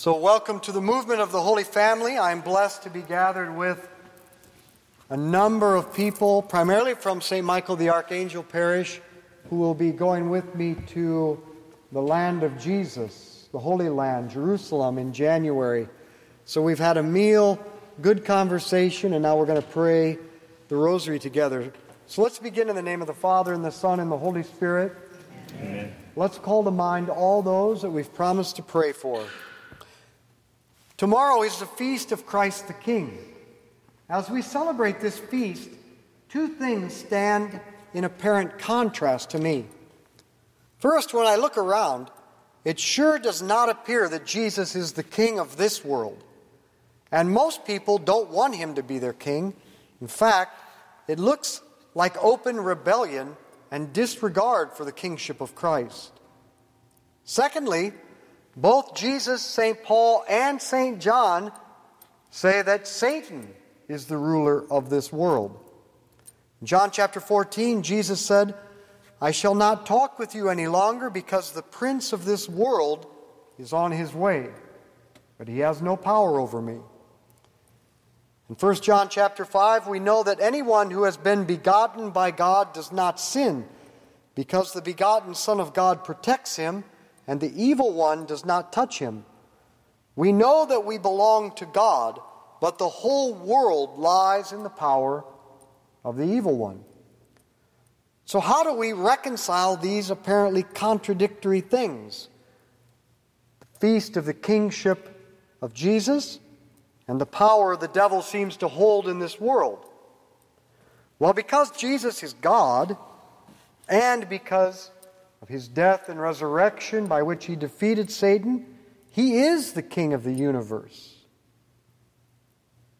So, welcome to the movement of the Holy Family. I'm blessed to be gathered with a number of people, primarily from St. Michael the Archangel Parish, who will be going with me to the land of Jesus, the Holy Land, Jerusalem, in January. So, we've had a meal, good conversation, and now we're going to pray the rosary together. So, let's begin in the name of the Father, and the Son, and the Holy Spirit. Amen. Let's call to mind all those that we've promised to pray for. Tomorrow is the feast of Christ the King. As we celebrate this feast, two things stand in apparent contrast to me. First, when I look around, it sure does not appear that Jesus is the king of this world. And most people don't want him to be their king. In fact, it looks like open rebellion and disregard for the kingship of Christ. Secondly, both Jesus, St. Paul, and St. John say that Satan is the ruler of this world. In John chapter 14, Jesus said, I shall not talk with you any longer because the prince of this world is on his way, but he has no power over me. In 1 John chapter 5, we know that anyone who has been begotten by God does not sin, because the begotten Son of God protects him and the evil one does not touch him. We know that we belong to God, but the whole world lies in the power of the evil one. So, how do we reconcile these apparently contradictory things? The feast of the kingship of Jesus and the power the devil seems to hold in this world. Well, because Jesus is God, and because of his death and resurrection by which he defeated Satan, he is the king of the universe.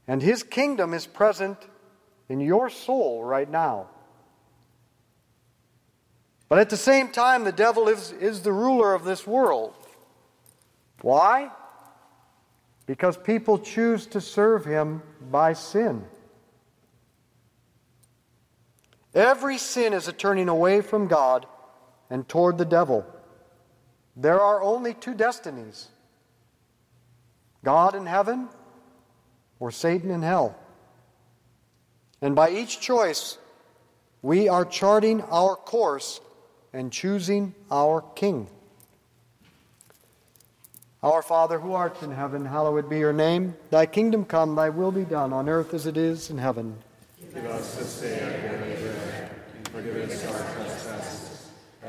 And his kingdom is present in your soul right now. But at the same time, the devil is, is the ruler of this world. Why? Because people choose to serve him by sin. Every sin is a turning away from God and toward the devil. There are only two destinies God in heaven or Satan in hell. And by each choice, we are charting our course and choosing our king. Our Father who art in heaven, hallowed be your name. Thy kingdom come, thy will be done on earth as it is in heaven. Give us this day our daily bread, and forgive us our trespasses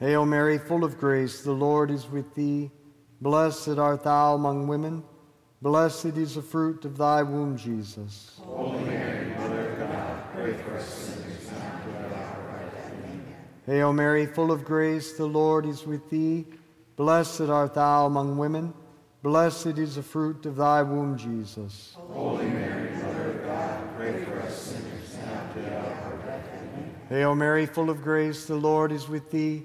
Hail Mary, full of grace, the Lord is with thee. Blessed art thou among women. Blessed is the fruit of thy womb, Jesus. Holy Mary, Mother of God, pray for us sinners, now at the hour of our death. Hail Mary, full of grace, the Lord is with thee. Blessed art thou among women. Blessed is the fruit of thy womb, Jesus. Holy Mary, Mother of God, pray for us sinners, now at the hour of our death. Hail Mary, full of grace, the Lord is with thee.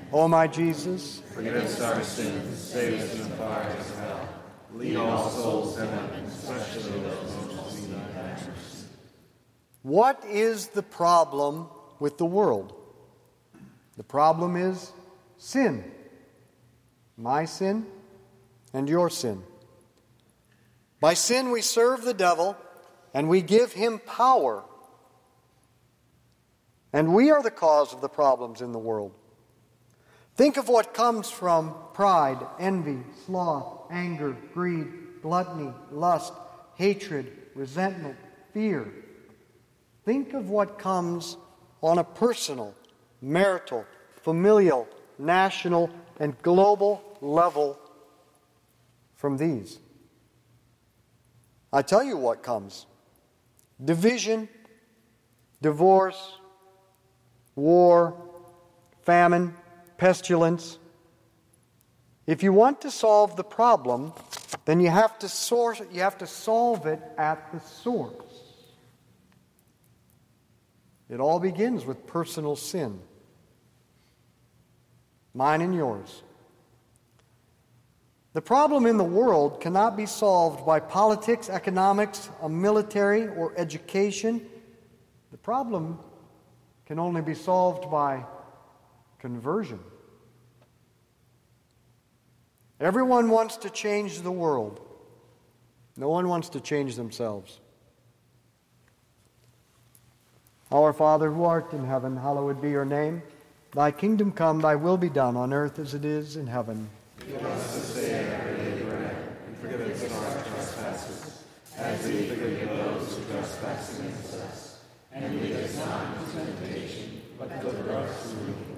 O my Jesus, Forgive us our sins, save us from the fires of hell. Lead all souls to heaven, especially those most in need of thy mercy. what is the problem with the world? The problem is sin. My sin and your sin. By sin, we serve the devil and we give him power. And we are the cause of the problems in the world. Think of what comes from pride, envy, sloth, anger, greed, gluttony, lust, hatred, resentment, fear. Think of what comes on a personal, marital, familial, national, and global level from these. I tell you what comes division, divorce, war, famine, pestilence. If you want to solve the problem, then you have to source you have to solve it at the source. It all begins with personal sin. Mine and yours. The problem in the world cannot be solved by politics, economics, a military, or education. The problem can only be solved by conversion. Everyone wants to change the world. No one wants to change themselves. Our Father who art in heaven, hallowed be your name. Thy kingdom come, thy will be done on earth as it is in heaven us this day our daily bread, and forgive us our trespasses, as we forgive those who trespass against us. And lead us not into temptation, but deliver us from evil.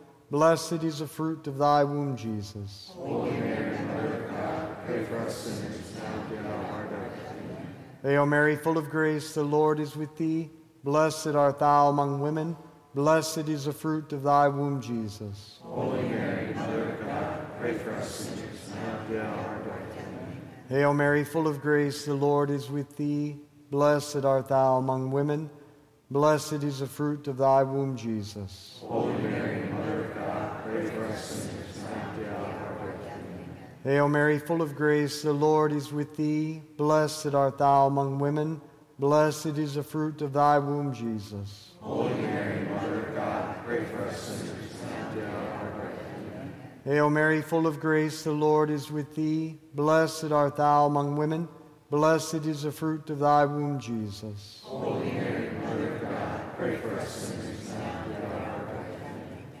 Blessed is the fruit of thy womb, Jesus. Holy Mary, Mother of God, pray for us sinners now and at our hour of death. Hail Mary, full of grace, the Lord is with thee. Blessed art thou among women. Blessed is the fruit of thy womb, Jesus. Holy Mary, Mother of God, pray for us sinners now and at our hour of death. Hail Mary, full of grace, the Lord is with thee. Blessed art thou among women. Blessed is the fruit of thy womb, Jesus. Holy Mary, Mother Hail Mary, full of grace, the Lord is with thee. Blessed art thou among women. Blessed is the fruit of thy womb, Jesus. Holy Mary, Mother of God, pray for us sinners now and at our hour of death. Amen. Hail Mary, full of grace, the Lord is with thee. Blessed art thou among women. Blessed is the fruit of thy womb, Jesus. Holy Mary, Mother of God, pray for us sinners now and at our hour of death. Amen.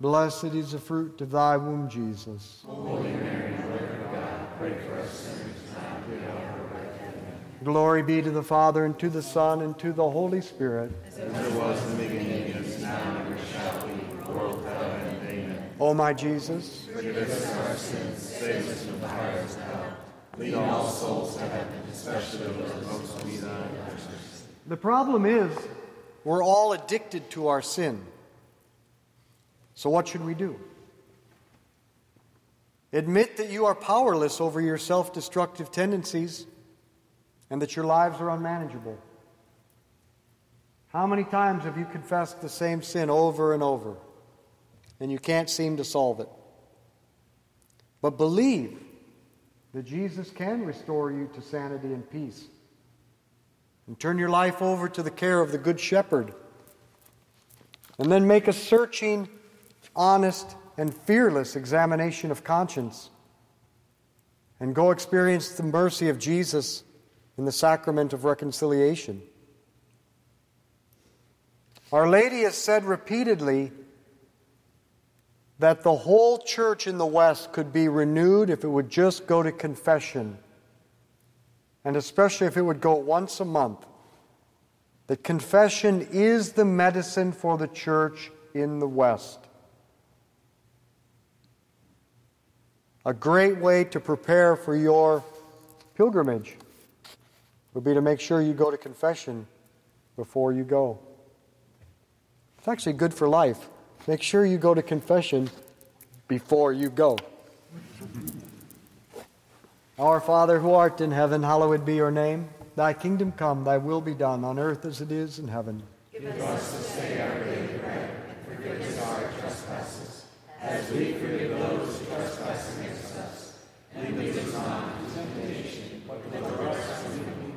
Blessed is the fruit of thy womb, Jesus. Holy Mary, Mother of God, pray for us sinners now and at our hour of death. Glory be to the Father, and to the Son, and to the Holy Spirit. As it was in the beginning, is now, and ever shall be, world without end. Amen. O my Jesus, Forgive us our sins, save us from the fires of hell. Lead all souls to heaven, especially those most need of thy the problem is we're all addicted to our sin. So, what should we do? Admit that you are powerless over your self destructive tendencies and that your lives are unmanageable. How many times have you confessed the same sin over and over and you can't seem to solve it? But believe that Jesus can restore you to sanity and peace. And turn your life over to the care of the Good Shepherd. And then make a searching, honest, and fearless examination of conscience. And go experience the mercy of Jesus in the sacrament of reconciliation. Our Lady has said repeatedly that the whole church in the West could be renewed if it would just go to confession, and especially if it would go once a month. That confession is the medicine for the church in the West. A great way to prepare for your pilgrimage would be to make sure you go to confession before you go. It's actually good for life. Make sure you go to confession before you go. Our Father who art in heaven, hallowed be your name. Thy kingdom come, thy will be done on earth as it is in heaven. Give us this day our daily bread, forgive us our trespasses, as we forgive those who trespass against us. And lead us not into temptation, but deliver us from evil.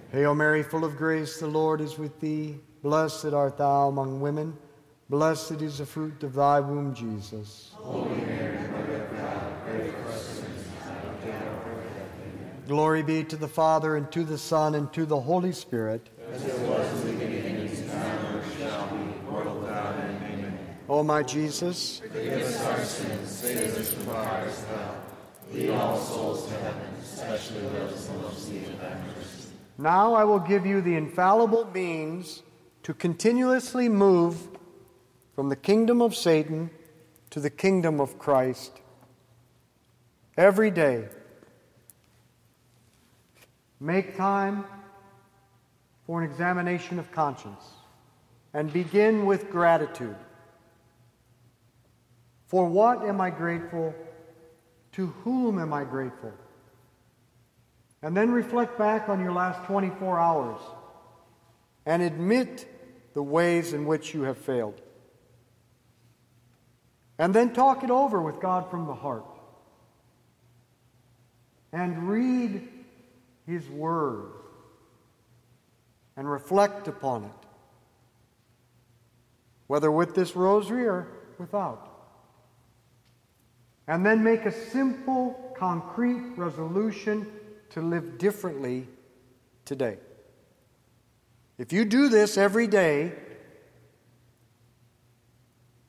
Hail Mary, full of grace, the Lord is with thee. Blessed art thou among women. Blessed is the fruit of thy womb, Jesus. Holy Mary, Mother of God, pray for us sinners now and at the hour of our death. Amen. Glory be to the Father, and to the Son, and to the Holy Spirit. As it was in the beginning, is now, and shall be, world without end. Amen. O my Jesus, Forgive us our sins, save us from fires of hell. Lead all souls to heaven, especially those in most need of thy mercy. Now I will give you the infallible means to continuously move from the kingdom of Satan to the kingdom of Christ. Every day, make time for an examination of conscience and begin with gratitude. For what am I grateful? To whom am I grateful? And then reflect back on your last 24 hours and admit the ways in which you have failed. And then talk it over with God from the heart. And read His Word and reflect upon it, whether with this rosary or without. And then make a simple, concrete resolution to live differently today. If you do this every day,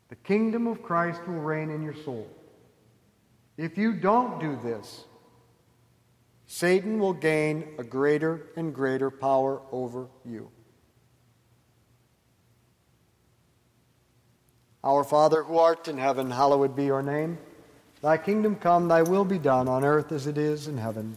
the kingdom of Christ will reign in your soul. If you don't do this, Satan will gain a greater and greater power over you. Our Father who art in heaven, hallowed be your name. Thy kingdom come, thy will be done on earth as it is in heaven.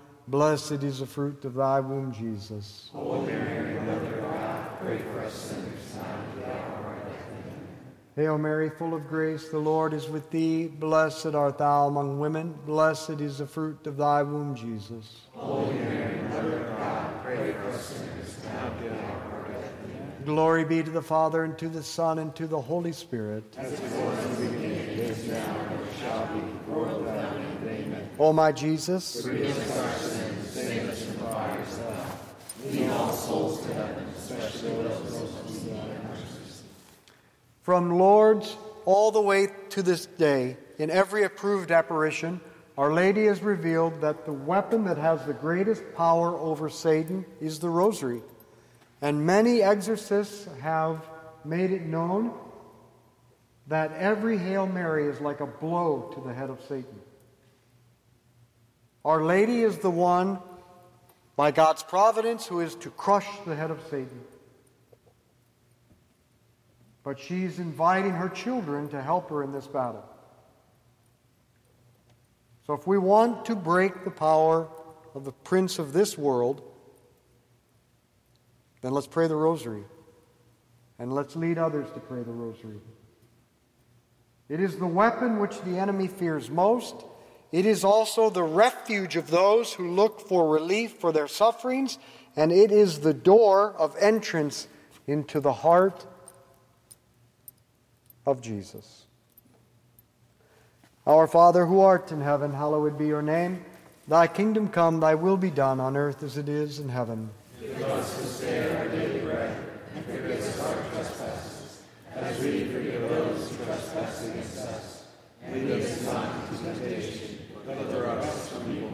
Blessed is the fruit of thy womb, Jesus. Holy Mary, Mother of God, pray for us sinners now and at the hour of our death. Amen. Hail Mary, full of grace, the Lord is with thee. Blessed art thou among women. Blessed is the fruit of thy womb, Jesus. Holy Mary, Mother of God, pray for us sinners now and at the hour of our death. Amen. Glory be to the Father, and to the Son, and to the Holy Spirit. As it was in the beginning, is now, and shall be, world without end. Amen. O my Jesus, Forgive us our sins, save us from the fires of hell. Lead all souls to heaven, especially those in need from Lourdes all the way to this day, in every approved apparition, Our Lady has revealed that the weapon that has the greatest power over Satan is the rosary. And many exorcists have made it known that every Hail Mary is like a blow to the head of Satan. Our Lady is the one, by God's providence, who is to crush the head of Satan. But she's inviting her children to help her in this battle. So if we want to break the power of the prince of this world, then let's pray the rosary. And let's lead others to pray the rosary. It is the weapon which the enemy fears most. It is also the refuge of those who look for relief for their sufferings, and it is the door of entrance into the heart of Jesus. Our Father who art in heaven, hallowed be your name. Thy kingdom come, thy will be done on earth as it is in heaven. Give us this day our daily bread, and forgive us our trespasses, as we forgive those who trespass against us. And lead us not into temptation, but deliver us from evil.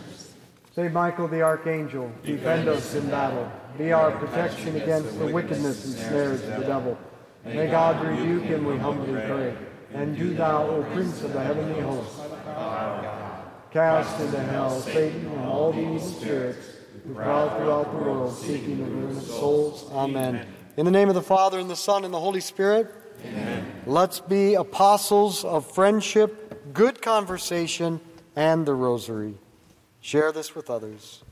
Saint Michael the Archangel, defend us in battle. Be our protection against the wickedness and snares of the devil. May God rebuke him, we humbly pray. And do thou, O Prince of the heavenly host, cast into hell Satan and all the evil spirits who prowl throughout the world seeking the ruin of souls. Amen. In the name of the Father, and the Son, and the Holy Spirit, Amen. let's be apostles of friendship, good conversation, and the rosary. Share this with others.